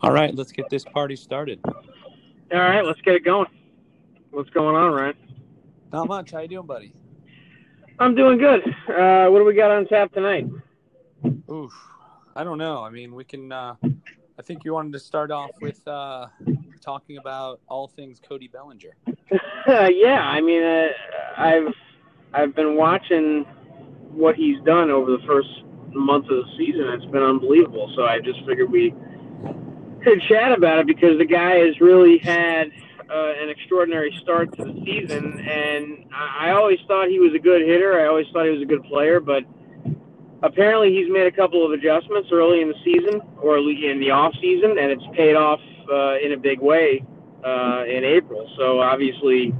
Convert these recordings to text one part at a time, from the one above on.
All right, let's get this party started. All right, let's get it going. What's going on, Ryan? Not much. How you doing, buddy? I'm doing good. Uh, what do we got on tap tonight? Oof. I don't know. I mean, we can. Uh, I think you wanted to start off with uh, talking about all things Cody Bellinger. yeah, I mean, uh, I've I've been watching what he's done over the first month of the season. It's been unbelievable. So I just figured we could chat about it because the guy has really had uh, an extraordinary start to the season, and I, I always thought he was a good hitter. I always thought he was a good player, but apparently he's made a couple of adjustments early in the season or in the off season, and it's paid off uh, in a big way uh, in April. So obviously,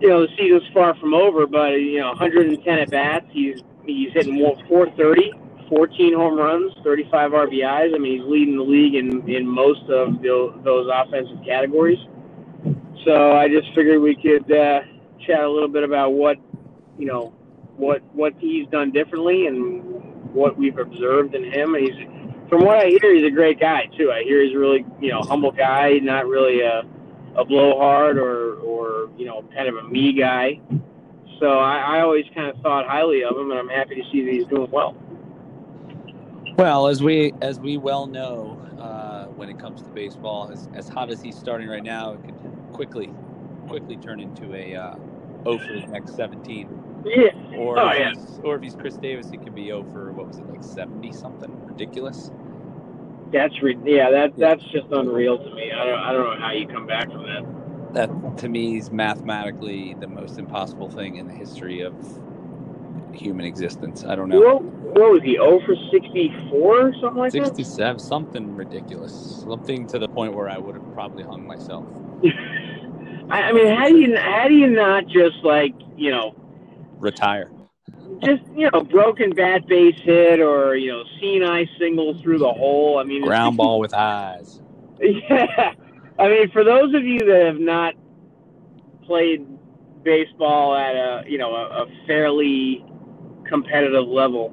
you know the season's far from over, but you know 110 at bats. He's he's hitting 430 14 home runs, 35 RBIs. I mean, he's leading the league in, in most of the, those offensive categories. So I just figured we could uh, chat a little bit about what, you know, what what he's done differently and what we've observed in him. And he's, from what I hear, he's a great guy too. I hear he's a really, you know, humble guy, not really a, a blowhard or or you know, kind of a me guy. So I, I always kind of thought highly of him, and I'm happy to see that he's doing well. Well, as we as we well know, uh, when it comes to baseball, as, as hot as he's starting right now, it could quickly quickly turn into a uh, O for his next 17. Yeah. Or oh, if yeah. or if he's Chris Davis, he could be O for what was it like 70 something ridiculous. That's re- yeah, that that's just unreal to me. I don't I don't know how you come back from that. That to me is mathematically the most impossible thing in the history of human existence. I don't know. What, what was he? 0 for 64 or something like 67, something ridiculous. Something to the point where I would have probably hung myself. I, I mean, how do you how do you not just like you know Retire. just you know broken bat base hit or you know eye single through the hole? I mean, Ground ball with eyes. Yeah, I mean, for those of you that have not played baseball at a you know a, a fairly competitive level,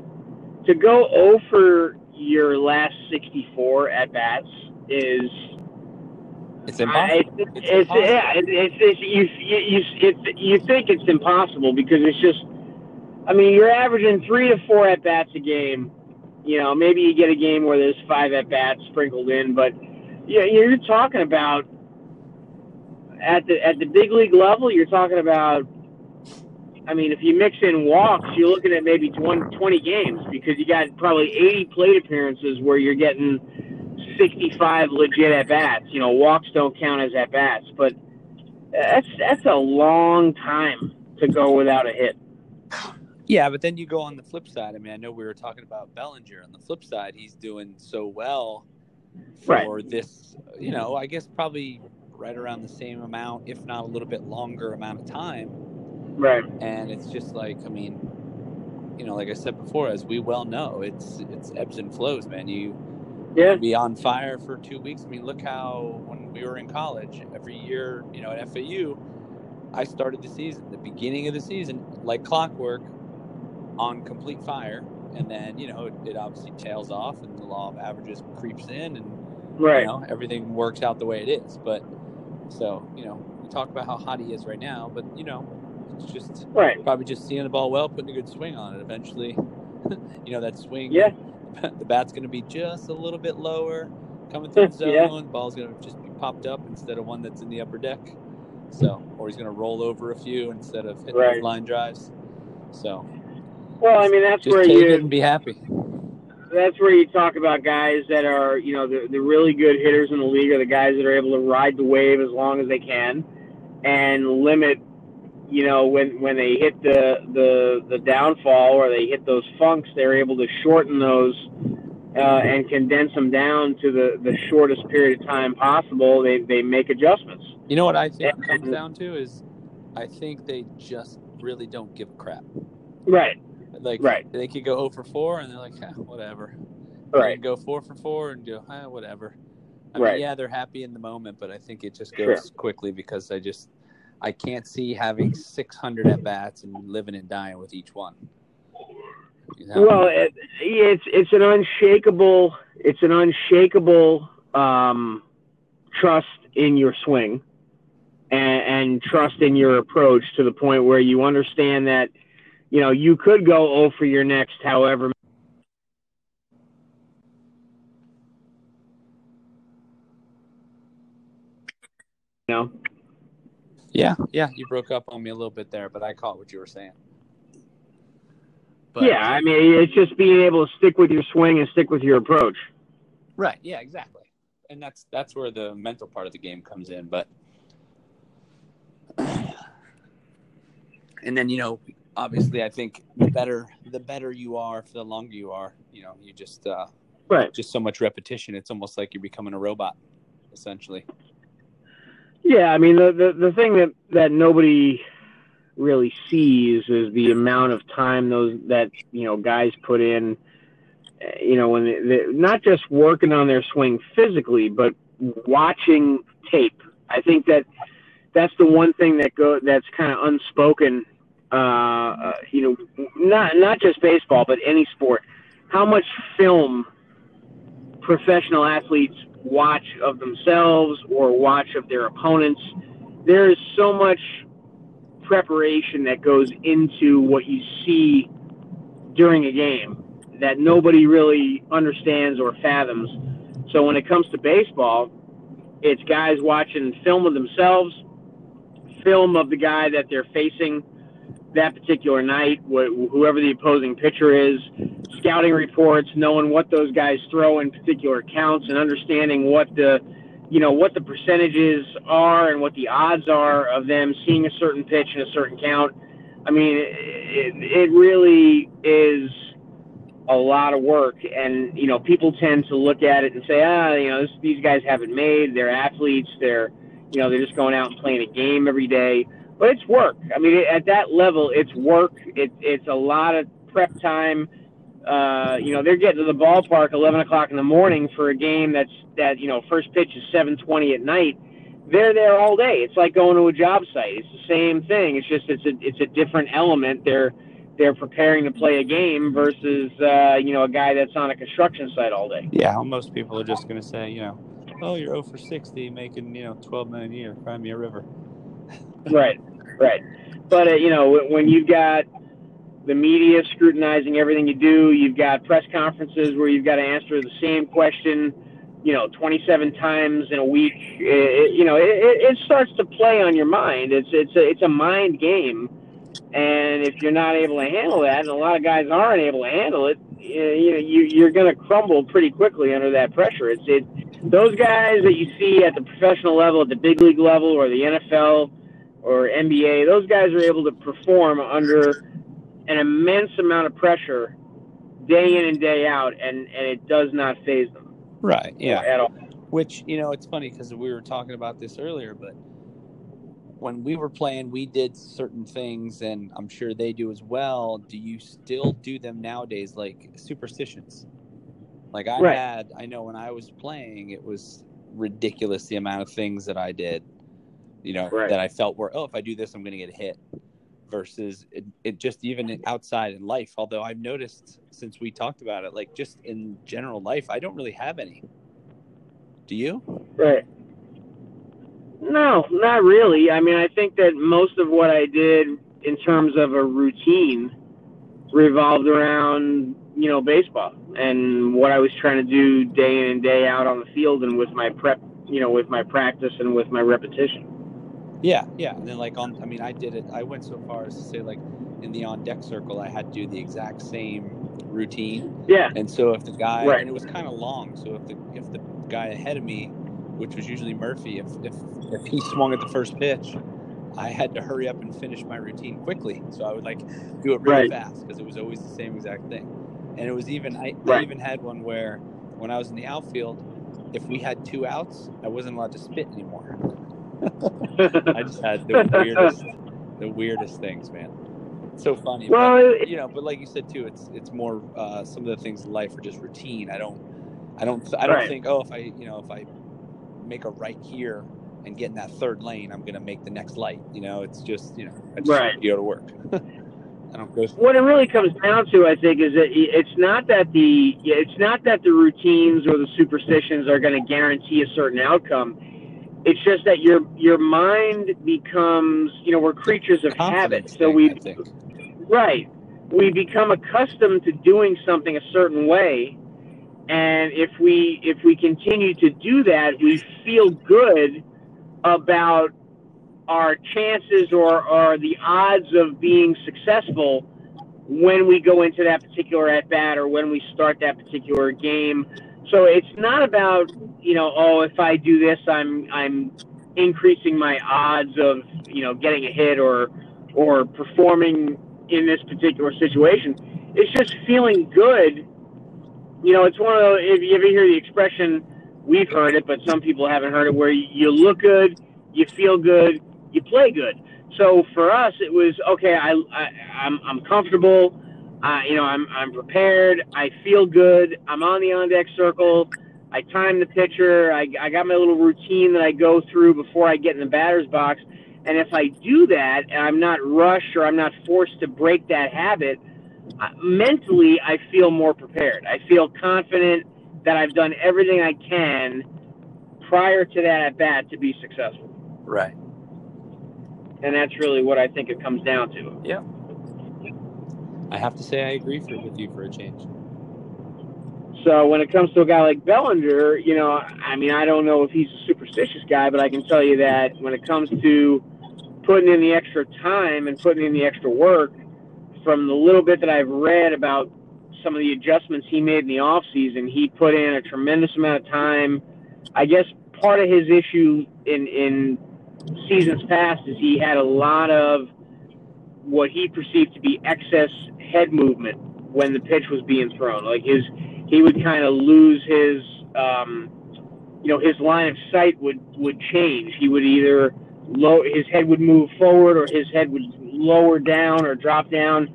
to go 0 for your last 64 at bats is It's I, impossible. it's, It's it's, impossible. yeah, it's, it's you, you, you, it's, you think it's impossible because it's just, I mean, you're averaging three to four at bats a game. You know, maybe you get a game where there's five at bats sprinkled in, but yeah, you're talking about at the at the big league level. You're talking about. I mean, if you mix in walks, you're looking at maybe 20, 20 games because you got probably 80 plate appearances where you're getting 65 legit at bats. You know, walks don't count as at bats, but that's that's a long time to go without a hit. Yeah, but then you go on the flip side. I mean, I know we were talking about Bellinger. On the flip side, he's doing so well for this, you know, I guess probably right around the same amount, if not a little bit longer amount of time. Right. And it's just like, I mean, you know, like I said before, as we well know, it's it's ebbs and flows, man. You Yeah. be on fire for two weeks. I mean, look how when we were in college, every year, you know, at FAU, I started the season, the beginning of the season, like clockwork, on complete fire, and then you know it, it obviously tails off, and the law of averages creeps in, and Right. you know everything works out the way it is. But so you know, we talk about how hot he is right now, but you know, it's just Right. probably just seeing the ball well, putting a good swing on it. Eventually, you know that swing. Yeah. The bat's going to be just a little bit lower, coming through the zone. Yeah. Ball's going to just be popped up instead of one that's in the upper deck. So, or he's going to roll over a few instead of hitting Right. line drives. So, Well, I mean, that's where you and be happy. that's where you talk about guys that are, you know, the, the really good hitters in the league are the guys that are able to ride the wave as long as they can and limit, you know, when when they hit the the the downfall or they hit those funks, they're able to shorten those uh, and condense them down to the the shortest period of time possible. They they make adjustments. You know what I think it comes down to is, I think they just really don't give a crap. Right. Like, Right. they could go 0 for 4 and they're like, eh, whatever. Right. Go 4 for 4 and go, eh, whatever. I Right. mean, yeah, they're happy in the moment, but I think it just Sure. goes quickly because I just, I can't see having 600 at bats and living and dying with each one. You know? Well, it, it's it's an unshakable it's an unshakable um, trust in your swing and, and trust in your approach to the point where you understand that you know you could go 0 for your next however you know Yeah, yeah, you broke up on me a little bit there, but I caught what you were saying. But, yeah i mean it's just being able to stick with your swing and stick with your approach Right. Yeah. Exactly. And that's that's where the mental part of the game comes in. But and then you know, obviously, I think the better the better you are, for the longer you are, you know, you just uh, right just so much repetition. It's almost like you're becoming a robot, essentially. Yeah, I mean the, the the thing that that nobody really sees is the amount of time those that you know guys put in. uh, You know, when they, not just working on their swing physically, but watching tape. I think that that's the one thing that go that's kind of unspoken. Uh, uh, you know, not not just baseball, but any sport. How much film professional athletes watch of themselves or watch of their opponents. There is so much preparation that goes into what you see during a game that nobody really understands or fathoms. So when it comes to baseball, it's guys watching film of themselves, film of the guy that they're facing that particular night, wh- whoever the opposing pitcher is, scouting reports, knowing what those guys throw in particular counts, and understanding what the you know what the percentages are and what the odds are of them seeing a certain pitch in a certain count. I mean, it, it really is a lot of work, and you know people tend to look at it and say, ah, you know, this, these guys haven't made. They're athletes. They're you know they're just going out and playing a game every day. But it's work. I mean, at that level, it's work. It, it's a lot of prep time. Uh, you know, they're getting to the ballpark 11 o'clock in the morning for a game that's that you know first pitch is 7:20 at night. They're there all day. It's like going to a job site. It's the same thing. It's just it's a it's a different element. They're they're preparing to play a game versus uh, you know a guy that's on a construction site all day. Yeah. Most people are just going to say, you know, oh, you're 0 for 60, making you know 12 million a year. Cry me a river. right, right. But uh, you know when you've got the media scrutinizing everything you do, you've got press conferences where you've got to answer the same question, you know, 27 times in a week. It, you know, it, it starts to play on your mind. It's it's a it's a mind game, and if you're not able to handle that, and a lot of guys aren't able to handle it, you know, you you're going to crumble pretty quickly under that pressure. It's it those guys that you see at the professional level, at the big league level, or the NFL or NBA, those guys are able to perform under an immense amount of pressure day in and day out, and, and it does not phase them. Right. Yeah. At all. Which you know, it's funny because we were talking about this earlier, but when we were playing, we did certain things, and I'm sure they do as well. Do you still do them nowadays, like superstitions? Like I Right. had, I know when I was playing, it was ridiculous the amount of things that I did. You know, Right. that I felt were, oh, if I do this, I'm going to get hit. Versus it, it just even outside in life. Although I've noticed since we talked about it, like just in general life, I don't really have any. Do you? Right. No, not really. I mean, I think that most of what I did in terms of a routine revolved around, you know, baseball and what I was trying to do day in and day out on the field and with my prep, you know, with my practice and with my repetition. Yeah, yeah. And then like on I mean I did it I went so far as to say like in the on deck circle I had to do the exact same routine. Yeah. And so if the guy Right. and it was kind of long, so if the if the guy ahead of me, which was usually Murphy, if if if he swung at the first pitch, I had to hurry up and finish my routine quickly. So I would like do it really Right. fast because it was always the same exact thing. And it was even I, I even had one where when I was in the outfield, if we had two outs, I wasn't allowed to spit anymore. I just had the weirdest, the weirdest things, man. It's so funny. Well, but, you know, but like you said too, it's it's more uh, some of the things in life are just routine. I don't, I don't, I don't Right. think. Oh, if I, you know, if I make a right here and get in that third lane, I'm gonna make the next light. You know, it's just you know, I just Right. go to work. I don't go. what it really comes down to, I think, is that it's not that the it's not that the routines or the superstitions are going to guarantee a certain outcome. It's just that your your mind becomes, you know, we're creatures of habit. So we Right. We become accustomed to doing something a certain way, and if we if we continue to do that, we feel good about our chances or, or the odds of being successful when we go into that particular at bat or when we start that particular game. So it's not about you know oh if I do this I'm I'm increasing my odds of you know getting a hit or or performing in this particular situation. It's just feeling good. You know, it's one of those, if you ever hear the expression, we've heard it, but some people haven't heard it, where you look good, you feel good, you play good. So for us, it was okay. I, I I'm I'm comfortable. Uh, you know, I'm I'm prepared. I feel good. I'm on the on deck circle. I time the pitcher. I, I got my little routine that I go through before I get in the batter's box. And if I do that, and I'm not rushed or I'm not forced to break that habit, uh, mentally I feel more prepared. I feel confident that I've done everything I can prior to that at bat to be successful. Right. And that's really what I think it comes down to. Yeah. I have to say I agree for, with you for a change. So when it comes to a guy like Bellinger, you know, I mean, I don't know if he's a superstitious guy, but I can tell you that when it comes to putting in the extra time and putting in the extra work, from the little bit that I've read about some of the adjustments he made in the off season, he put in a tremendous amount of time. I guess part of his issue in in seasons past is he had a lot of what he perceived to be excess head movement when the pitch was being thrown. Like his he would kind of lose his um, you know his line of sight would would change. He would either low his head would move forward or his head would lower down or drop down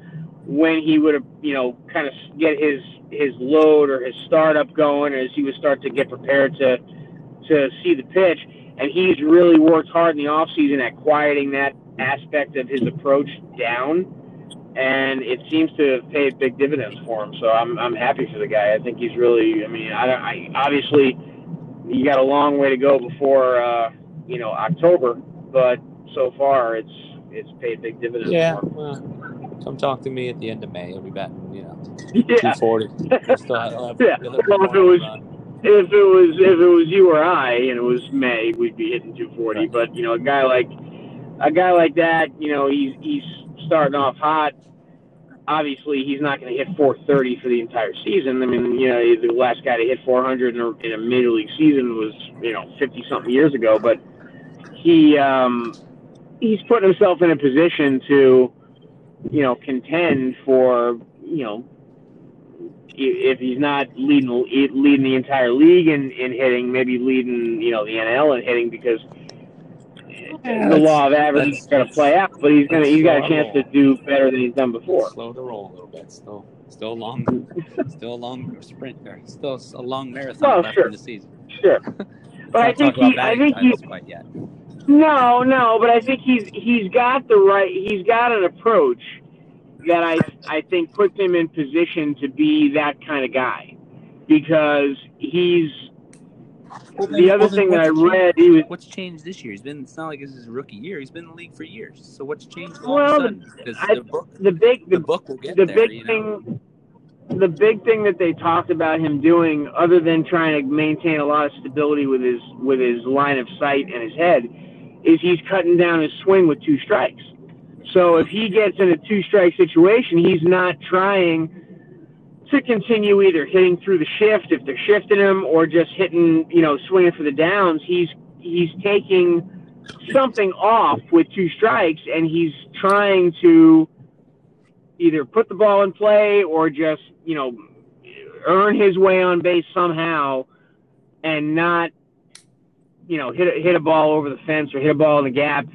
when he would you know kind of get his his load or his startup going as he would start to get prepared to to see the pitch and he's really worked hard in the off season at quieting that aspect of his approach down and it seems to have paid big dividends for him so I'm I'm happy for the guy I think he's really I mean I, I obviously you got a long way to go before uh, you know October but so far it's it's paid big dividends Yeah. for him. Well, come talk to me at the end of May. He'll be batting, you know, yeah 240. Still have, Yeah. Well, if it was- run. if it was if it was you or I and it was May, we'd be hitting 240. Right. But you know, a guy like a guy like that, you know, he's he's starting off hot. Obviously, he's not going to hit 430 for the entire season. I mean, you know, the last guy to hit 400 in a, in a major league season was you know 50 something years ago. But he um, he's putting himself in a position to you know contend for you know if he's not leading leading the entire league in, in hitting, maybe leading you know the NL in hitting because the law of averages is going to play out. But he's going to he's got a chance to do better than he's done before. Slow the roll a little bit. Still, still long, still a long sprint. Or still a long marathon Oh, left sure. in the season. Sure, but I think he I think he titles quite yet. no no, but I think he's he's got the right he's got an approach that I I think puts him in position to be that kind of guy because he's the other thing that I read he was What's changed this year? He's been. It's not like this is his rookie year. He's been in the league for years. So what's changed all Well, of a the- sudden? I- the book, the big the the book will get the there. big you know? thing the big thing that they talked about him doing other than trying to maintain a lot of stability with his with his line of sight and his head is he's cutting down his swing with two strikes so if he gets in a two strike situation he's not trying to continue either hitting through the shift if they're shifting him or just hitting you know swinging for the downs he's he's taking something off with two strikes and he's trying to either put the ball in play or just, you know, earn his way on base somehow and not, you know, hit a, hit a ball over the fence or hit a ball in the gap,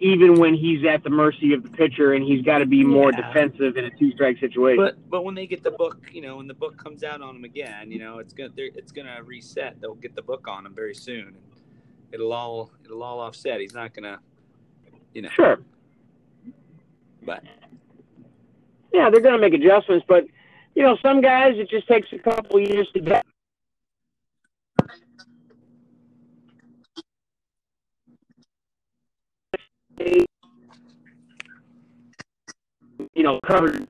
even when he's at the mercy of the pitcher and he's got to be more Yeah. defensive in a two strike situation. But but when they get the book, you know, when the book comes out on him again, you know, it's gonna they're- it's gonna reset. They'll get the book on him very soon. It'll all it'll all offset. He's not gonna, you know. sure. But yeah, they're going to make adjustments, but you know, some guys it just takes a couple years to get. You know, covered.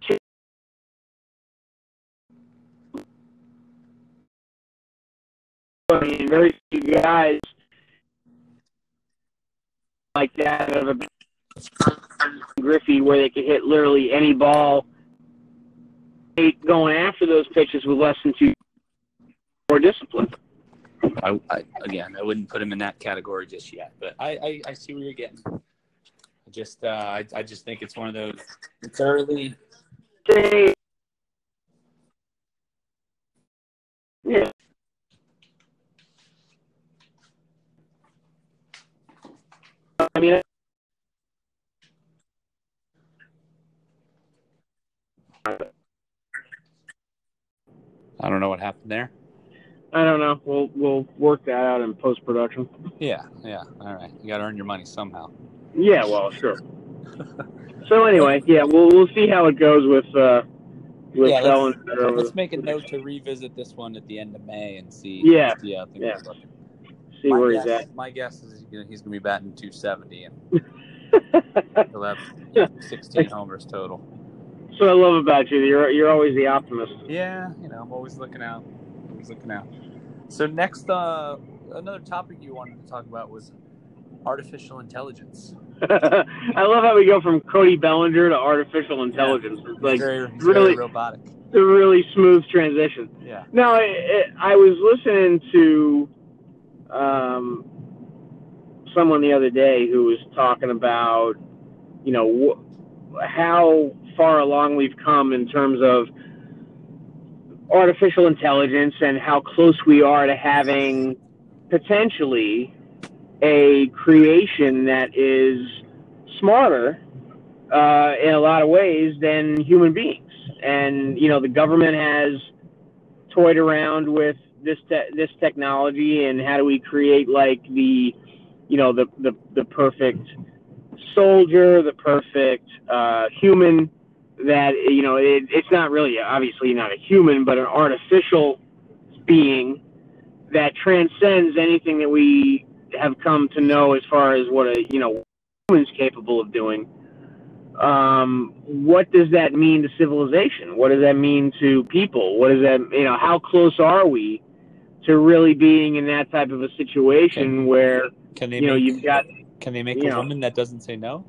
I mean, very few guys like that of a Griffey where they could hit literally any ball going after those pitches with less than two more discipline. I, I, again, I wouldn't put him in that category just yet, but I, I, I see where you're getting. I just, uh, I, I just think it's one of those. It's early. Yeah. I mean, I don't know what happened there. I don't know. We'll we'll work that out in post production. Yeah, yeah. All right. You got to earn your money somehow. Yeah, well, sure. so anyway, yeah, we'll we'll see how it goes with uh with Yeah, selling. let's, let's make a note to revisit this one at the end of May and see. Yeah, see how things yeah. see my where guess, he's at. My guess is you know, he's going to be batting 270 and he'll have 16 homers total. That's what I love about you. You're you're always the optimist. Yeah, you know, I'm always looking out. Always looking out. So next, uh, another topic you wanted to talk about was artificial intelligence. I love how we go from Cody Bellinger to artificial intelligence. It's like very, really- very robotic. a really smooth transition. Yeah. Now it, it, I was listening to um, someone the other day who was talking about, you know, wh- how far along we've come in terms of artificial intelligence and how close we are to having potentially a creation that is smarter uh, in a lot of ways than human beings. And you know, the government has toyed around with this te- this technology and how do we create like the you know the the, the perfect soldier, the perfect uh, human that you know it, it's not really obviously not a human but an artificial being that transcends anything that we have come to know as far as what a you know human's capable of doing um, what does that mean to civilization? What does that mean to people? What does that, you know, how close are we to really being in that type of a situation where, Can they you know, make, you've got, can they make a know. woman that doesn't say no?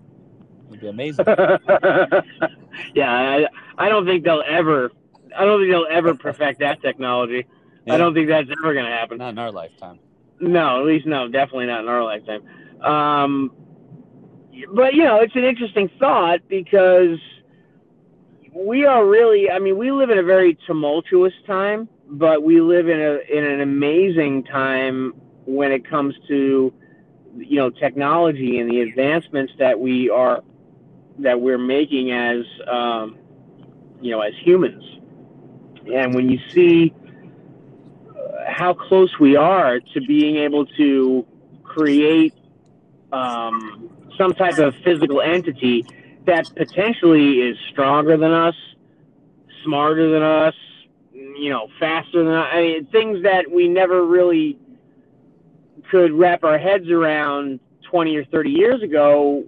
It'd be amazing. yeah, I, I don't think they'll ever, I don't think they'll ever perfect that technology. Yeah. I don't think that's ever going to happen. Not in our lifetime. No, at least no, definitely not in our lifetime. Um, but you know, it's an interesting thought because we are really. I mean, we live in a very tumultuous time, but we live in a in an amazing time when it comes to you know technology and the advancements that we are that we're making as um, you know as humans. And when you see how close we are to being able to create um, some type of physical entity that potentially is stronger than us, smarter than us, you know, faster than us. I mean, things that we never really could wrap our heads around 20 or 30 years ago.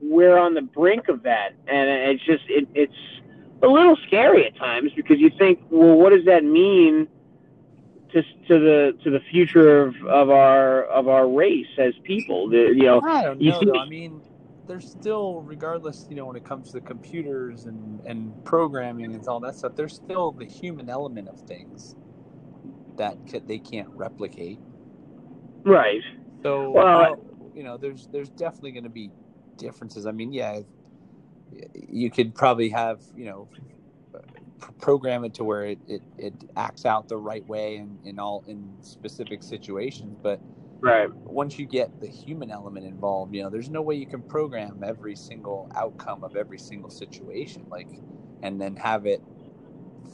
We're on the brink of that, and it's just it, it's a little scary at times because you think, well, what does that mean? To to the to the future of, of our of our race as people. The, you know, I don't you know though. I mean, there's still, regardless, you know, when it comes to computers and and programming and all that stuff, there's still the human element of things that ca- they can't replicate. right? So, Well, you know, there's there's definitely going to be differences. I mean, yeah, you could probably have, you know, program it to where it, it, it acts out the right way in, in all in specific situations, but Right. once you get the human element involved, you know, there's no way you can program every single outcome of every single situation, like, and then have it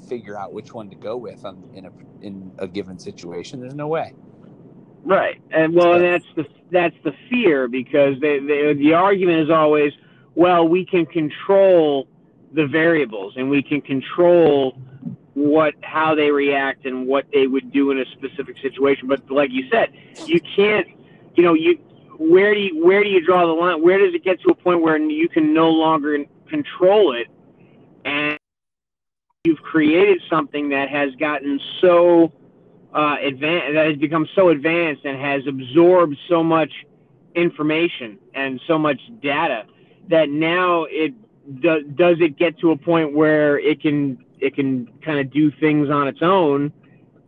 figure out which one to go with on, in a in a given situation. There's no way. Right. And well, and that's the that's the fear because they, they the argument is always, well, we can control the variables and we can control what how they react and what they would do in a specific situation. But like you said, you can't you know, you where do you where do you draw the line? Where does it get to a point where you can no longer control it and you've created something that has gotten so uh, advanced that has become so advanced and has absorbed so much information and so much data that now it do, does it get to a point where it can it can kind of do things on its own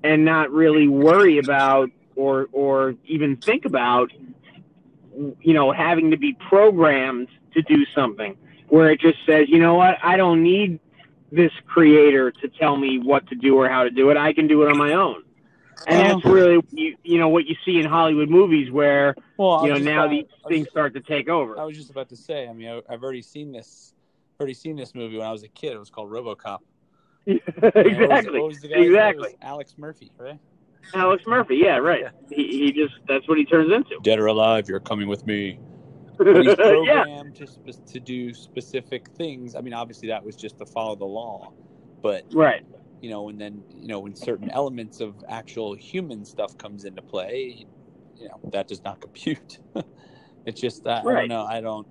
and not really worry about or or even think about you know having to be programmed to do something where it just says you know what I don't need this creator to tell me what to do or how to do it I can do it on my own and that's um, really you, you know what you see in Hollywood movies where well, you know now about, these things just, start to take over. I was just about to say. I mean, I, have already seen this. Already seen this movie when I was a kid. It was called RoboCop. exactly. What was, what was exactly. Alex Murphy, right? Alex Murphy. Yeah, right. Yeah. He, he just that's what he turns into. Dead or alive, you're coming with me. But he's programmed yeah. to to do specific things. I mean, obviously that was just to follow the law, but right you know, and then you know when certain elements of actual human stuff comes into play, you know that does not compute. it's just uh, right. I don't know. I don't.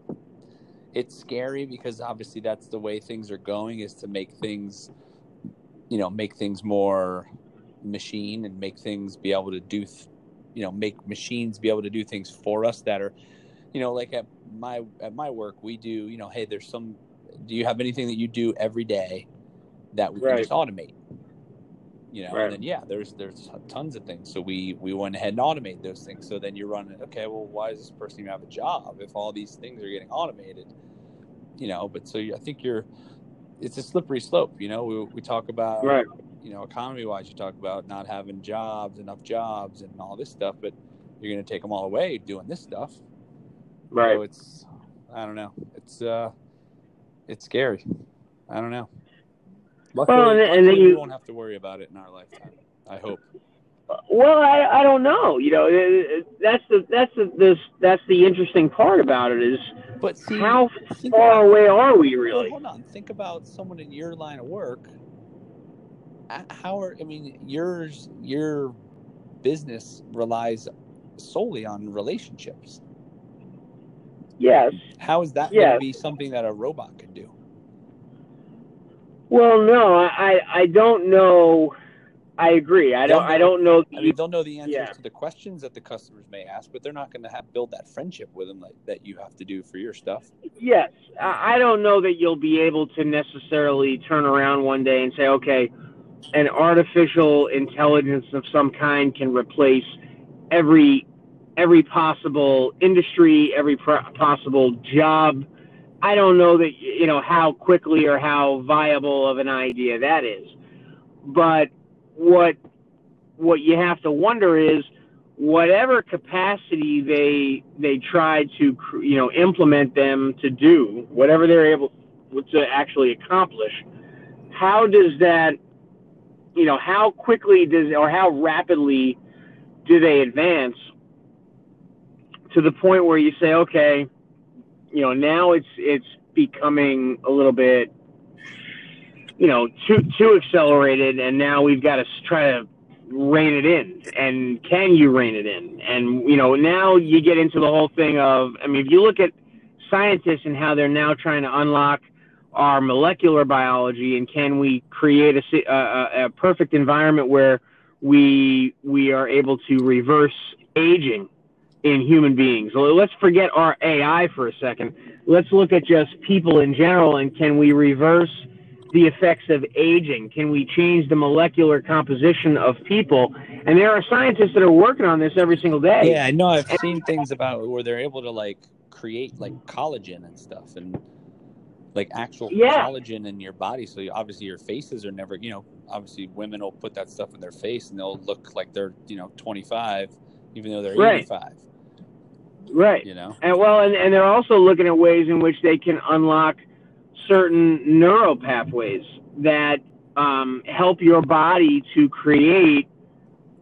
It's scary because obviously that's the way things are going is to make things, you know, make things more machine and make things be able to do, you know, make machines be able to do things for us that are, you know, like at my at my work we do, you know, hey, there's some. Do you have anything that you do every day that we right. can just automate. You know, right. and then yeah, there's there's tons of things. So we we went ahead and automate those things. So then you're running, okay, well, why does this person even have a job if all these things are getting automated? You know, but so I think you're, it's a slippery slope. You know, we we talk about right. You know, economy wise, you talk about not having jobs, enough jobs, and all this stuff, but you're going to take them all away doing this stuff. Right. So it's, I don't know. It's uh, it's scary. I don't know. Luckily, well, and, and then you won't have to worry about it in our lifetime. I hope. Well, I, I don't know. You know, that's the that's the this that's the interesting part about it is. But see, how far about, away are we really? Well, hold on. Think about someone in your line of work. How are I mean yours your business relies solely on relationships. Yes. How is that yes. going to be something that a robot could do? Well, no, I I don't know. I agree. I don't. I don't know. The, I mean, they'll know the answers yeah. to the questions that the customers may ask, but they're not going to have build that friendship with them like, that you have to do for your stuff. Yes, I don't know that you'll be able to necessarily turn around one day and say, okay, an artificial intelligence of some kind can replace every every possible industry, every possible job I don't know that you know how quickly or how viable of an idea that is. But what what you have to wonder is whatever capacity they they try to you know implement them to do, whatever they're able to actually accomplish, how does that you know how quickly does or how rapidly do they advance to the point where you say, okay, you know, now it's it's becoming a little bit, you know, too too accelerated, and now we've got to try to rein it in. And can you rein it in? And you know, now you get into the whole thing of, I mean, if you look at scientists and how they're now trying to unlock our molecular biology, and can we create a, a, a perfect environment where we we are able to reverse aging in human beings. Let's forget our AI for a second. Let's look at just people in general and can we reverse the effects of aging? Can we change the molecular composition of people? And there are scientists that are working on this every single day. Yeah, I know. I've seen things about where they're able to like create like collagen and stuff and like actual yeah. collagen in your body. So obviously your faces are never, you know, obviously women will put that stuff in their face and they'll look like they're, you know, 25 even though they're right. 85. Right. You know. And well, and, and they're also looking at ways in which they can unlock certain neural pathways that um, help your body to create,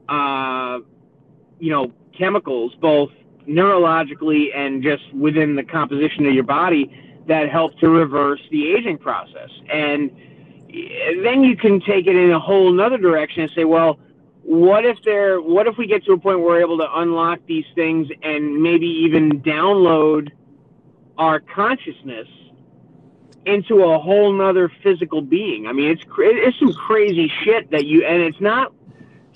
uh, you know, chemicals both neurologically and just within the composition of your body that help to reverse the aging process. And then you can take it in a whole another direction and say, well, what if there what if we get to a point where we're able to unlock these things and maybe even download our consciousness into a whole nother physical being. I mean, it's it's some crazy shit that you, and it's not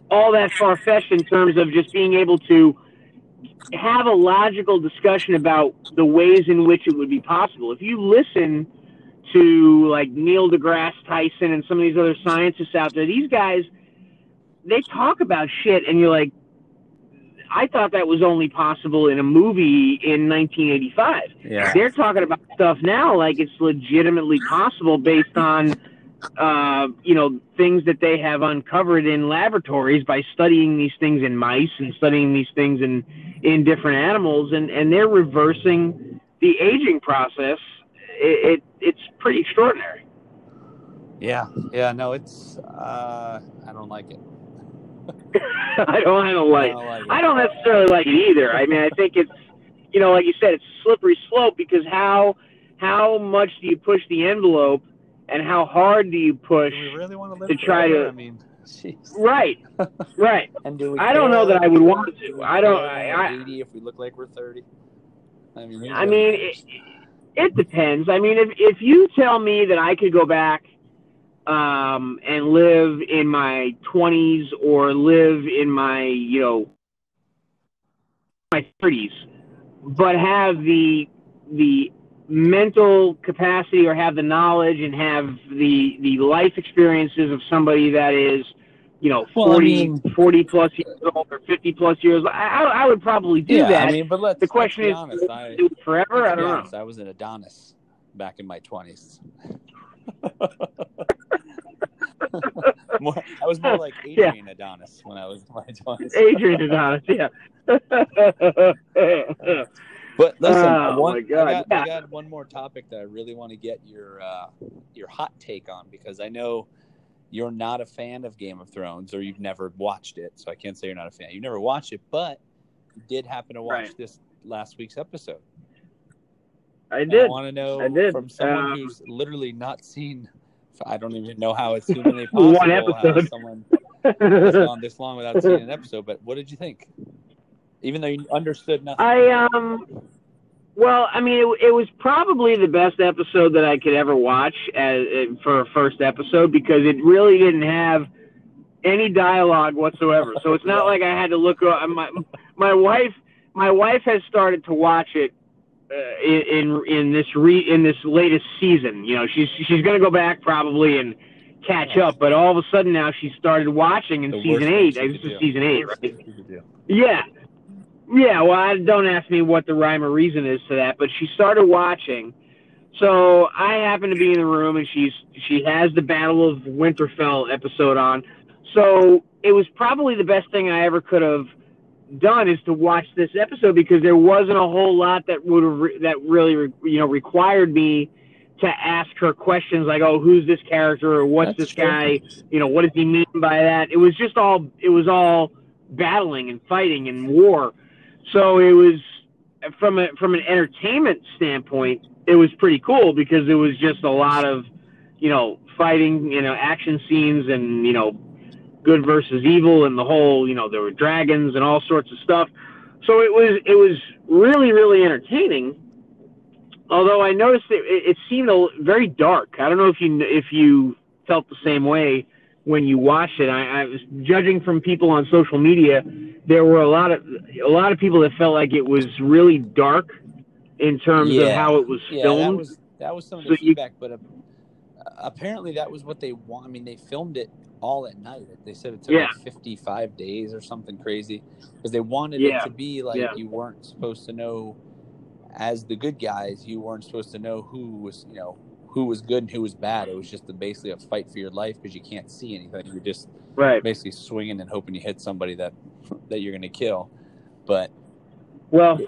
all that far fetched in terms of just being able to have a logical discussion about the ways in which it would be possible. If you listen to like Neil deGrasse Tyson and some of these other scientists out there, these guys they talk about shit, and you're like, I thought that was only possible in a movie in 1985. Yeah. They're talking about stuff now like it's legitimately possible based on, uh, you know, things that they have uncovered in laboratories by studying these things in mice and studying these things in in different animals, and and they're reversing the aging process. It, it it's pretty extraordinary. Yeah, yeah, no, it's uh, I don't like it. I don't. I don't like. I don't like it. I don't necessarily like it either. I mean, I think it's, you know, like you said, it's a slippery slope because how how much do you push the envelope, and how hard do you push? Do we really want to to try to- I mean, jeez. Right, right. And do we I don't know that I would want to. we I don't- I- I- 80 if we look like we're 30. I mean, I mean, it, it depends. I mean, if if you tell me that I could go back um, and live in my twenties or live in my you know my thirties, but have the the mental capacity or have the knowledge and have the the life experiences of somebody that is you know Well, I 40, mean- 40 plus years old or 50 plus years old, I, I would probably do yeah, that I mean, but let's, the question let's is, honest. I, do it forever? I don't know. I was an Adonis back in my 20s. more, I was more like Yeah. Adrian Adonis when I was my 20s. Adrian Adonis, yeah. But listen, Oh, one, I, got, yeah. I got one more topic that I really want to get your uh, your hot take on because I know you're not a fan of Game of Thrones or you've never watched it, so I can't say you're not a fan. You never watched it, but you did happen to watch Right. this last week's episode. I And did. I want to know from someone Um, who's literally not seen. I don't even know how it's humanly possible. One episode. someone has gone this long without seeing an episode. But what did you think? Even though you understood nothing. I um, well, I mean, it, it was probably the best episode that I could ever watch as, for a first episode because it really didn't have any dialogue whatsoever. So it's not like I had to look. up- My my wife my wife has started to watch it uh, Uh, in in in this re in this latest season. You know, she's she's going to go back probably and catch up. But all of a sudden now she started watching in The season eight. This is season eight, right? thing she could do. Yeah. Yeah, well, I, don't ask me what the rhyme or reason is to that, but she started watching. So I happen to be in the room, and she's she has the Battle of Winterfell episode on. So it was probably the best thing I ever could have done is to watch this episode because there wasn't a whole lot that would have re- that really re- you know required me to ask her questions like, oh, who's this character or what's That's this true. guy? You know, what does he mean by that? It was just all it was all battling and fighting and war. So it was from a from an entertainment standpoint, it was pretty cool because it was just a lot of, you know, fighting, you know, action scenes and, you know, good versus evil and the whole, you know, there were dragons and all sorts of stuff. So it was it was really really entertaining. Although I noticed it, it, seemed a, very dark. I don't know if you if you felt the same way when you watched it. I, I was judging from people on social media. There were a lot of a lot of people that felt like it was really dark in terms of how it was Yeah, that filmed. was that was some of So the you- feedback, but uh, apparently that was what they want. I mean, they filmed it all at night. They said it took Yeah. like 55 days or something crazy because they wanted Yeah. it to be like Yeah. you weren't supposed to know as the good guys, you weren't supposed to know who was, you know, who was good and who was bad. It was just a, basically a fight for your life because you can't see anything. You're just right. basically swinging and hoping you hit somebody that that you're going to kill. But Well,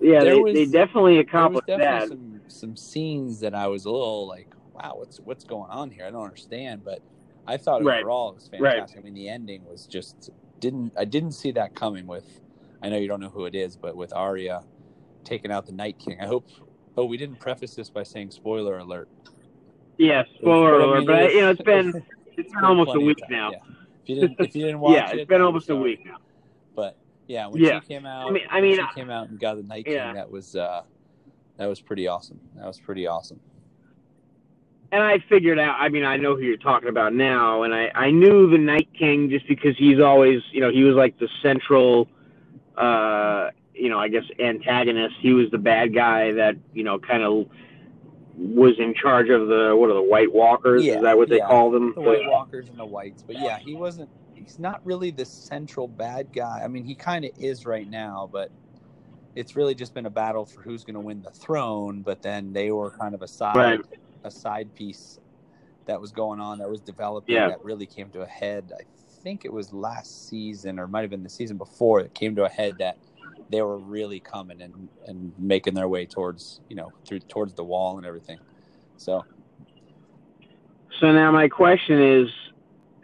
yeah, they, was- they definitely accomplished definitely that. some some scenes that I was a little like, wow, what's what's going on here? I don't understand, but I thought Right. overall it was Right. fantastic. I mean, the ending was just didn't I didn't see that coming with. I know you don't know who it is, but with Arya taking out the Night King, I hope Oh, we didn't preface this by saying spoiler alert. Yeah, spoiler alert. But you know, it's been it's been almost a week now. Yeah. If you didn't, if you didn't watch yeah, it, it's been almost a week now. But yeah, when Yeah. she came out, I mean, I mean, she came out and got the Night yeah. King. That was uh, that was pretty awesome. That was pretty awesome. And I figured out. I mean, I know who you're talking about now, and I I knew the Night King just because he's always, you know, he was like the central, uh, you know, I guess antagonist. He was the bad guy that you know kind of was in charge of the what are the White Walkers? Yeah, Is that what they yeah. call them? The White Walkers and the Whites, but yeah, he wasn't. He's not really the central bad guy. I mean, he kind of is right now, but it's really just been a battle for who's going to win the throne. But then they were kind of a side Right. A side piece that was going on that was developing Yeah. that really came to a head. I think it was last season or might have been the season before it came to a head that they were really coming and, and making their way towards you know through towards the wall and everything. So So now my question is,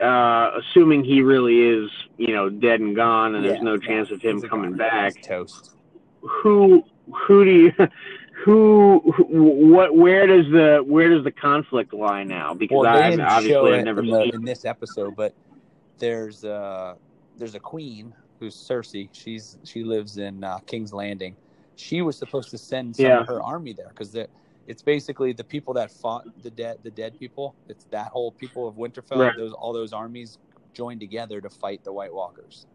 uh, assuming he really is, you know, dead and gone, and there's yeah, no chance of him coming back, toast. who who do you who, who what where does the where does the conflict lie now? Because Well, I obviously I've never in, the, in this episode, but there's uh there's a queen who's Cersei. She's she lives in uh, King's Landing. She was supposed to send some Yeah. of her army there because it's basically the people that fought the dead the dead people. It's that whole people of Winterfell. Right. Those all those armies joined together to fight the White Walkers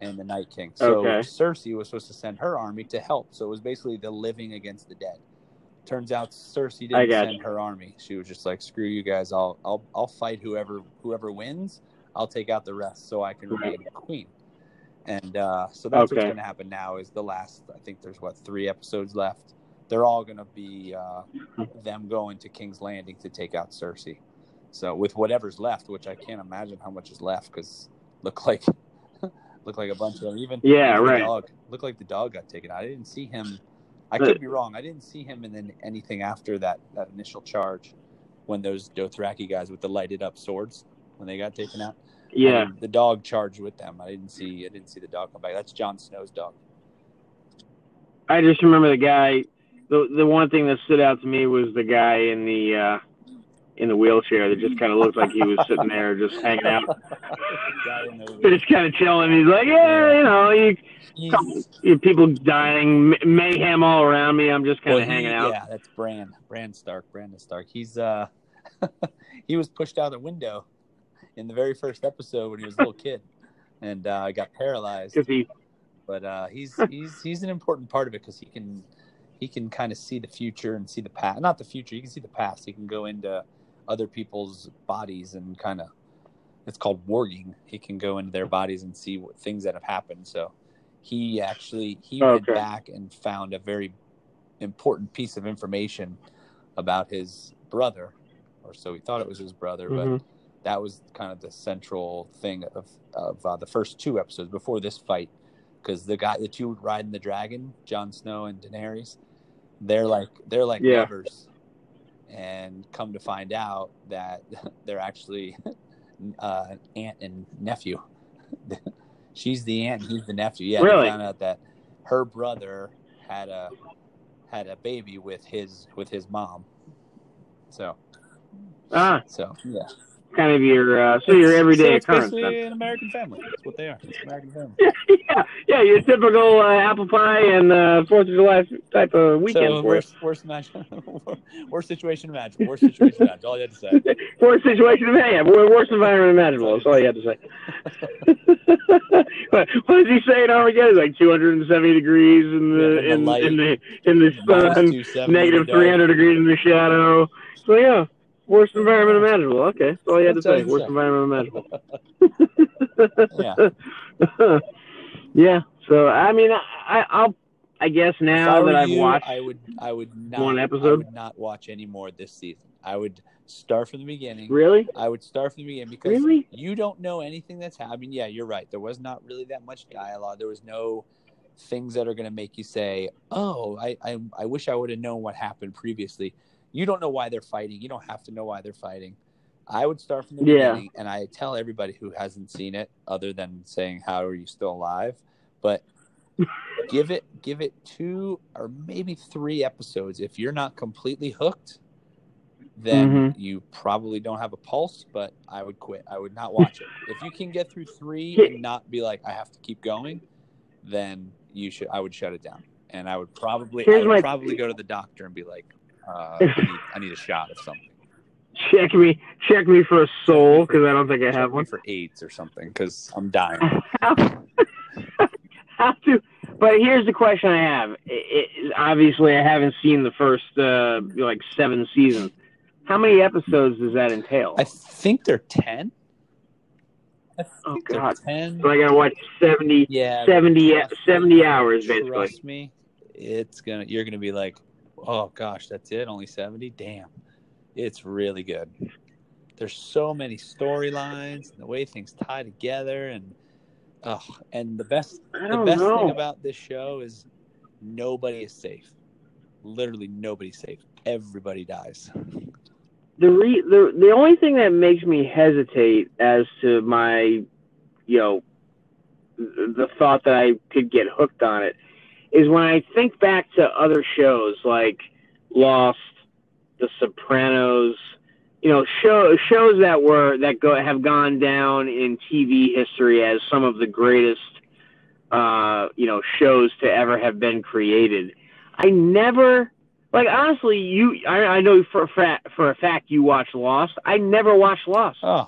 and the Night King. So Okay. Cersei was supposed to send her army to help. So it was basically the living against the dead. Turns out Cersei didn't send her army. She was just like, "Screw you guys! I'll I'll I'll fight whoever whoever wins. I'll take out the rest so I can remain queen." And uh, so that's what's going to happen now. Is the last? I think there's what three episodes left. They're all going to be uh, them going to King's Landing to take out Cersei. So with whatever's left, which I can't imagine how much is left, because look like look like a bunch of them. Even Yeah, even right. The dog look like the dog got taken out. I didn't see him. I could be wrong. I didn't see him in then anything after that that initial charge when those Dothraki guys with the lighted up swords when they got taken out. I Yeah, mean, the dog charged with them. I didn't see. I didn't see the dog come back. That's Jon Snow's dog. I just remember the guy. The the one thing that stood out to me was the guy in the uh, in the wheelchair that just kind of looked like he was sitting there just hanging out, Guy in the- just kind of chilling. He's like, yeah, you know, you, He's- you people dying, mayhem all around me. I'm just kind well, of he- hanging out. Yeah, that's Bran. Bran Stark. Brandon Stark. He's uh, he was pushed out the window in the very first episode when he was a little kid, and uh, got paralyzed. He, but uh, he's he's he's an important part of it because he can he can kind of see the future and see the past. Not the future, he can see the past. He can go into other people's bodies and kind of it's called warging. He can go into their bodies and see what things that have happened. So he actually he went Okay. back and found a very important piece of information about his brother, or so he thought it was his brother, but Mhm. that was kind of the central thing of of uh, the first two episodes before this fight because the guy the two riding the dragon Jon Snow and Daenerys they're like they're like Yeah. lovers and come to find out that they're actually uh, aunt and nephew. She's the aunt he's the nephew. Yeah Really? they found out that her brother had a had a baby with his with his mom. So ah, so yeah kind of your uh, so your everyday so it's occurrence. basically Then. an American family. That's what they are. It's American family. yeah, yeah, your typical uh, apple pie and uh, Fourth of July type of weekend so worst, worst match, worst situation imaginable. Worst situation imaginable. All you had to say. Worst situation yeah, worst environment imaginable. That's all you had to say. what, what did he say in Armageddon? Like 270 degrees in the, Yeah, in the in, light. in the in the sun, 270 negative in the dark. 300 degrees in the shadow. So yeah, worst environment imaginable. Okay, that's all you had to say. Worst environment imaginable. yeah. Yeah. So I mean, I, I I'll I guess now that I've you, watched. I would, I would not. one episode? not watch any more this season. I would start from the beginning. Really? I would start from the beginning because Really? you don't know anything that's happening. Yeah, you're right. There was not really that much dialogue. There was no things that are going to make you say, "Oh, I, I, I wish I would have known what happened previously." You don't know why they're fighting. You don't have to know why they're fighting. I would start from the Yeah. beginning, and I tell everybody who hasn't seen it, other than saying, "How are you still alive?" But give it give it two or maybe three episodes. If you're not completely hooked, then Mhm. you probably don't have a pulse. But I would quit. I would not watch it. If you can get through three and not be like I have to keep going, then you should. I would shut it down, and I would probably I would my- probably go to the doctor and be like, uh, I, need, I need a shot of something. Check me, check me for a soul because I don't think I Check have me one. for AIDS or something because I'm dying. have to. But here's the question I have. It, it, obviously, I haven't seen the first uh, like seven seasons. How many episodes does that entail? I think they're ten. I Oh, God. ten. so I gotta watch 70, Yeah, 70, 70 hours basically. Trust me, it's gonna. You're gonna be like, oh gosh, that's it. Only seventy. Damn, it's really good. There's so many storylines, and the way things tie together, and oh, and the best the best know. thing about this show is nobody is safe. Literally, nobody's safe. Everybody dies. the re- the the only thing that makes me hesitate as to my you know the thought that I could get hooked on it is when I think back to other shows like Lost, The Sopranos, you know, show, shows that were that go have gone down in TV history as some of the greatest uh, you know, shows to ever have been created. I never like honestly, you I, I know for a fact for a fact you watch Lost. I never watched Lost. Oh,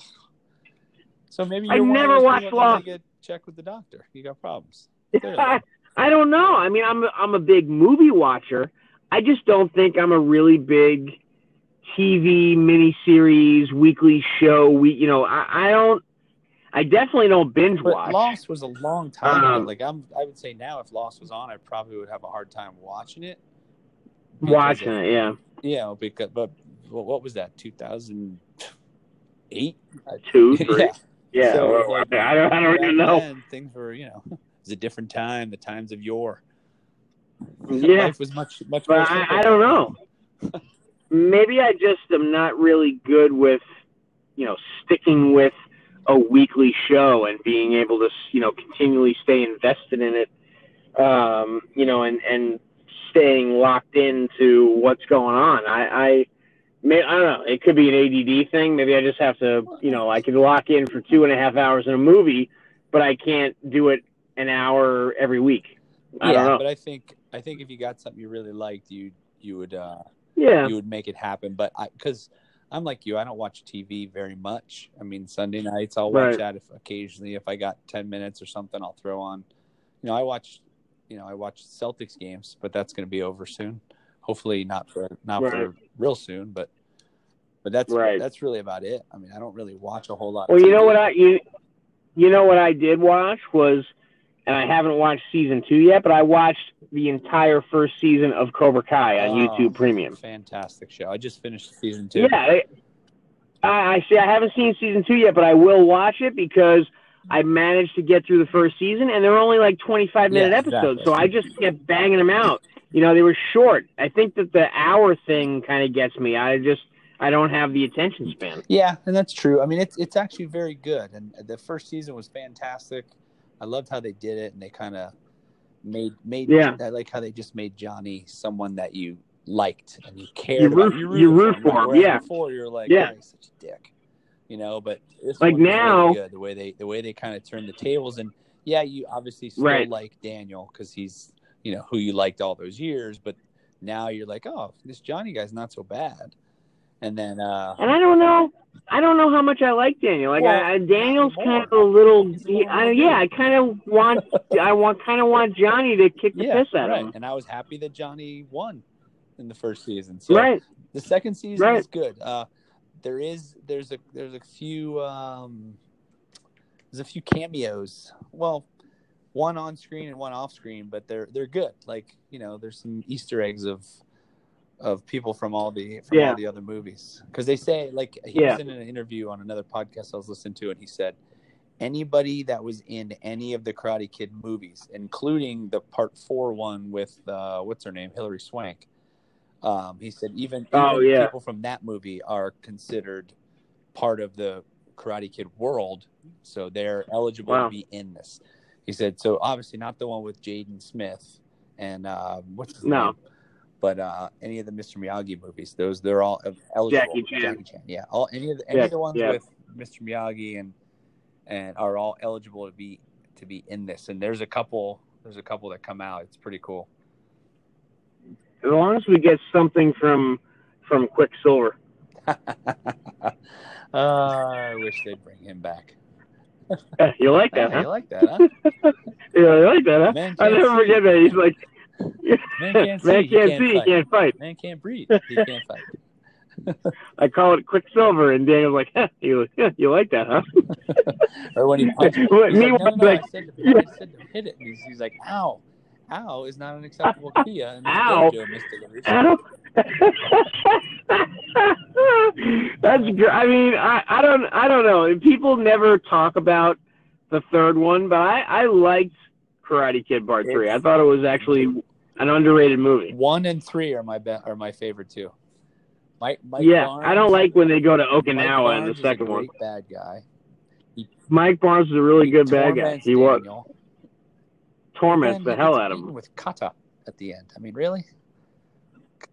so maybe I never watched Lost. Get checked with the doctor. You got problems. I, don't know. I mean, I'm I'm a big movie watcher. I just don't think I'm a really big TV miniseries weekly show. We, you know, I, I don't. I definitely don't binge watch. But. Lost was a long time ago. Um, Like I'm, I would say now, if Lost was on, I probably would have a hard time watching it. watching it, yeah. Yeah, because but what what was that? 2008. Two, yeah, Yeah, So, well, like, I don't, I don't even know. then, things were, you know, was a different time. The times of yore. Yeah. life was much much. But. I, I don't know. Maybe I just am not really good with, you know, sticking with a weekly show and being able to, you know, continually stay invested in it, um, you know, and and staying locked into what's going on. I, I, may, I don't know. It could be an ADD thing. Maybe I just have to, you know, I could lock in for two and a half hours in a movie, but I can't do it an hour every week. I yeah, don't know. but I think I think if you got something you really liked, you you would uh Yeah. you would make it happen. But I because I'm like you, I don't watch TV very much. I mean, Sunday nights I'll watch Right. that if occasionally if I got ten minutes or something, I'll throw on. You know, I watch, you know, I watch Celtics games, but that's going to be over soon. Hopefully, not for not Right. for real soon, but but that's Right. that's really about it. I mean, I don't really watch a whole lot. Well, of you know what I you you know what I did watch was, and I haven't watched season two yet, but I watched the entire first season of Cobra Kai on Oh, YouTube Premium. Fantastic show. I just finished season two. Yeah, I, I see. I haven't seen season two yet, but I will watch it because I managed to get through the first season, and they're only like twenty-five minute Yeah, episodes, exactly. so I just kept banging them out. You know, they were short. I think that the hour thing kind of gets me. I just I don't have the attention span. Yeah, and that's true. I mean, it's it's actually very good, and the first season was fantastic. I loved how they did it, and they kind of made made. Yeah. I like how they just made Johnny someone that you liked and you cared You about. root- you root for him, yeah. Before you're like, Yeah. he's such a dick, you know. But this Like really now- good. the way they the way they kind of turned the tables, and yeah, you obviously still Right. like Daniel because he's you know who you liked all those years, but now you're like, oh, this Johnny guy's not so bad. And then uh And I don't know. I don't know how much I like Daniel. Like Well, I, I, Daniel's kind of a little. He, I, yeah, I kind of want. I want kind of want Johnny to kick the yeah, piss out right. of him. And I was happy that Johnny won in the first season. So right. the second season Right. is good. Uh, there is there's a there's a few um, there's a few cameos. Well, one on screen and one off screen, but they're they're good. Like you know, there's some Easter eggs of of people from all the from Yeah. all the other movies because they say like he Yeah. was in an interview on another podcast I was listening to, and he said anybody that was in any of the Karate Kid movies, including the Part Four one with uh, what's her name, Hilary Swank. Um, he said even, Oh, even yeah. people from that movie are considered part of the Karate Kid world, so they're eligible Wow. to be in this. He said so. Obviously, not the one with Jaden Smith and uh, what's his No. name, but uh, any of the Mr. Miyagi movies. Those they're all eligible. Jackie Chan. Jackie Chan. Yeah. All any of the any Yeah, of the ones yeah. with Mr. Miyagi and and are all eligible to be to be in this. And there's a couple. There's a couple that come out. It's pretty cool. As long as we get something from from Quicksilver. uh, I wish they'd bring him back. Eh, You like that, Yeah, you like that, huh? Yeah, you like that, huh? Man I never forget that. He's like, Man can't see. man he can't can't see, he fight. can't fight. Man can't breathe. He can't fight. I call it Quicksilver, and Daniel's like, huh, you, you like that, huh? Or when he punches. Me like, no, no, like, I said, to, I said hit it. He's, he's like, ow. Ow is not an acceptable kiai. Ow. dojo, Mr. LaRusso." Ow. That's gr- I mean, I, I don't I don't know. People never talk about the third one, but I, I liked Karate Kid Part Three. I thought it was actually an underrated movie. One and three are my be- are my favorite too. Mike, Mike yeah, Barnes, I don't like when they go to Okinawa in the second one. bad guy. Mike Barnes is a really good bad guy. torments He was Daniel, torments and the hell out of him. With kata at the end. I mean, really?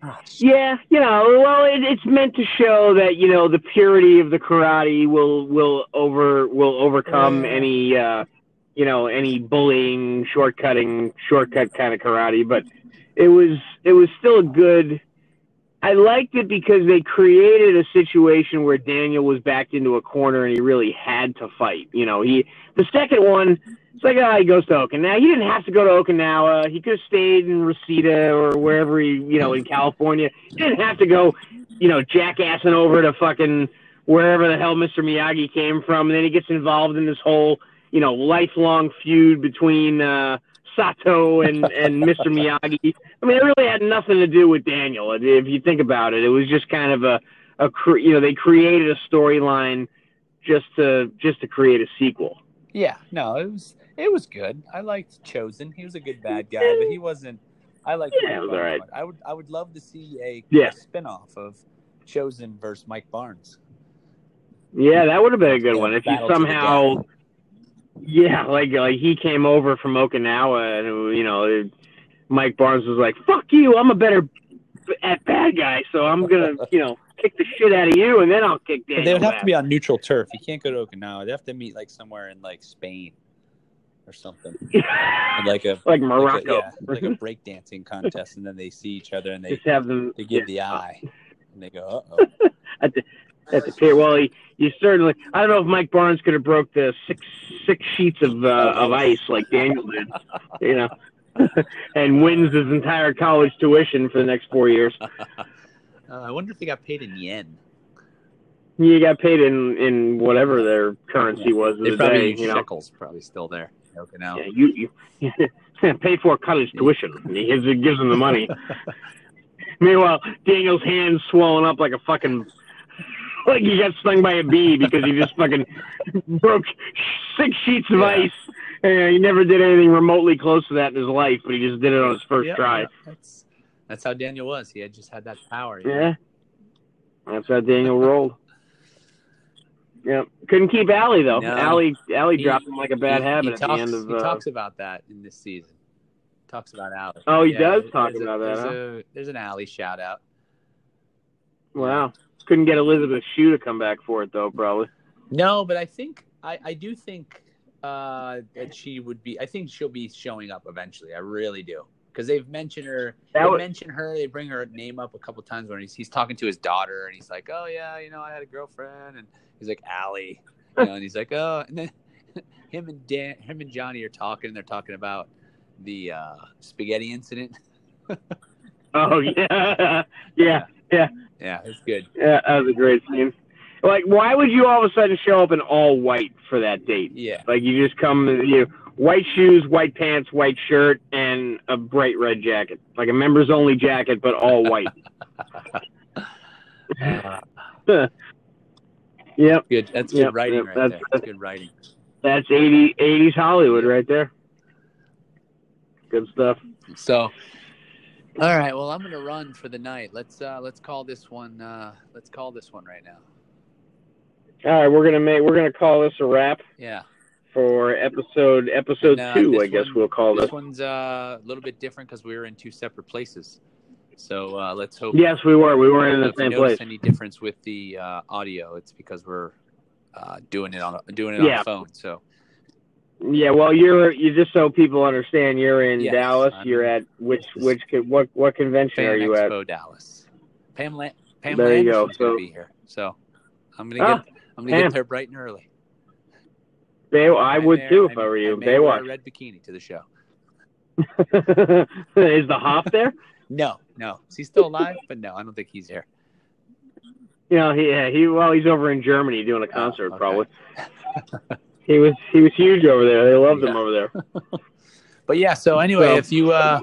Gosh. Yeah, you know, well, it, it's meant to show that you know the purity of the karate will will over will overcome Yeah. any uh, you know any bullying, shortcutting, shortcut kind of karate. But it was it was still a good. I liked it because they created a situation where Daniel was backed into a corner and he really had to fight. You know, he the second one, it's like oh, he goes to Okinawa. He didn't have to go to Okinawa. He could have stayed in Reseda or wherever he, you know, in California. He didn't have to go, you know, jackassing over to fucking wherever the hell Mr. Miyagi came from. And then he gets involved in this whole, you know, lifelong feud between uh, Sato and and Mr. Miyagi. I mean, it really had nothing to do with Daniel. If you think about it, it was just kind of a a cre- you know they created a storyline just to just to create a sequel. Yeah, no, it was it was good. I liked Chozen. He was a good bad guy, but he wasn't. I like. Yeah, it was all right. I would I would love to see a, Yeah. a spinoff of Chozen versus Mike Barnes. Yeah, that would have been a good Yeah, one if you somehow. Yeah, like like he came over from Okinawa, and you know, it- Mike Barnes was like, "Fuck you! I'm a better at bad guy, so I'm gonna, you know, kick the shit out of you, and then I'll kick But Daniel." they would have back." to be on neutral turf. You can't go to Okinawa. They have to meet like somewhere in like Spain or something, like a like like a, Morocco. yeah, like a breakdancing contest, and then they see each other and they Just have them they give yeah. the eye, and they go, "Uh oh." at the at the pier. Well, he, you certainly. I don't know if Mike Barnes could have broke the six six sheets of uh, of ice like Daniel did, you know, and wins his entire college tuition for the next four years. Uh, I wonder if they got paid in yen. You got paid in in whatever their currency was of They the probably day. You know, shekels, probably still there. in Okinawa. yeah, you you pay for college tuition. He gives, he gives them the money. Meanwhile, Daniel's hands swollen up like a fucking like he got stung by a bee because he just fucking broke six sheets of Yeah. ice. And he never did anything remotely close to that in his life, but he just did it on his first Yeah, try. yeah, that's that's how Daniel was. He had just had that power. know? Yeah, that's how Daniel rolled. Yeah, couldn't keep Ali though. No. Ali, Ali He- dropped him like a bad He- habit he at talks, the end of. he Uh, talks about that in this season. Talks about Ali. Oh, he Yeah, does talk a- about that, There's, huh? a, there's an Ali shout out. wow, couldn't get Elisabeth Shue to come back for it though, probably. No, but I think I, I do think uh, that she would be. I think she'll be showing up eventually. I really do because they've mentioned her. That they would- mention her. They bring her name up a couple times when he's he's talking to his daughter, and he's like, "Oh yeah, you know, I had a girlfriend," and he's like, "Ali," you know, and he's like, "Oh," and then him and Dan, him and Johnny are talking. and They're talking about the uh, spaghetti incident. Oh yeah, yeah, Yeah, it's good. yeah. That was a great scene. Like, why would you all of a sudden show up in all white for that date? Yeah, Like, you just come, you white shoes, white pants, white shirt, and a bright red jacket, like a members only jacket, but all white. Yep, good. That's good Yep, writing yep, right that's- there. That's good writing. that's 80, 80s Hollywood right there. Good stuff. So, all right. Well, I'm gonna run for the night. Let's uh let's call this one. uh Let's call this one right now. All right, we're gonna make, we're gonna call this a wrap. Yeah. for episode episode And, uh, two. I guess one- we'll call This this. one's uh, a little bit different because we were in two separate places. So uh, let's hope. Yes, we were. We were in the same place. any difference with the uh, audio, it's because we're uh, doing it on a, doing it on Yeah. a phone. So Yeah, well, you're you just so people understand. You're in Yes, Dallas. I'm you're at which which what what convention Fan are you at? Expo Dallas. Pam, La- Pam There you go. So- be here. So I'm gonna Ah, get I'm gonna Pam. get there bright and early. Bay, I would there. too if I- I were you. I a Baywatch. red bikini to the show. Is the Hoff there? No, no, is he still alive? But no, I don't think he's here. You know, he he well, he's over in Germany doing a concert okay. probably. he was he was huge over there. They loved him over there. But yeah, so anyway, So- if you uh,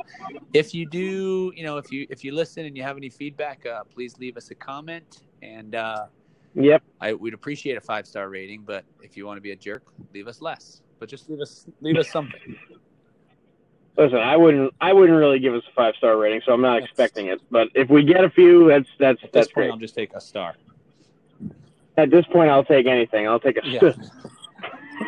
if you do, you know, if you if you listen and you have any feedback, uh, please leave us a comment, and uh, Yep. I would appreciate a five star rating. But if you want to be a jerk, leave us less. But just leave us leave us something. Listen, I wouldn't I wouldn't really give us a five star rating, so I'm not expecting it. But if we get a few, that's that's At this that's point, great. I'll just take a star. At this point, I'll take anything. I'll take a Yeah.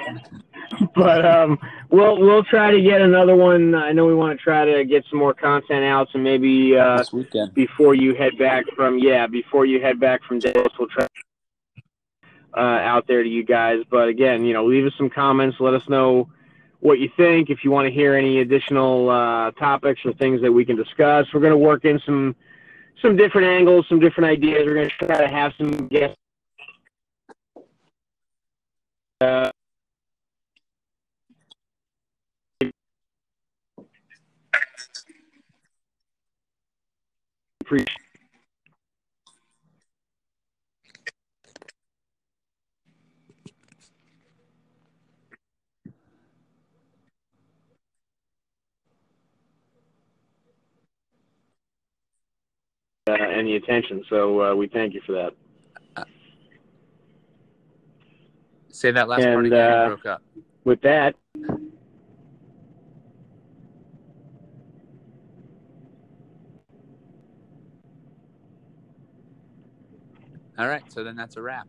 but um, we'll we'll try to get another one. I know we want to try to get some more content out, so maybe uh, this weekend. before you head back from yeah, before you head back from Dallas, we'll try uh, out there to you guys. But again, you know, leave us some comments. Let us know what you think. If you want to hear any additional uh, topics or things that we can discuss, we're going to work in some some different angles, some different ideas. We're going to try to have some guests. Uh, appreciate uh, the attention. So uh, we thank you for that. Say that last part And, again. uh, broke up. With that, All right, so then that's a wrap.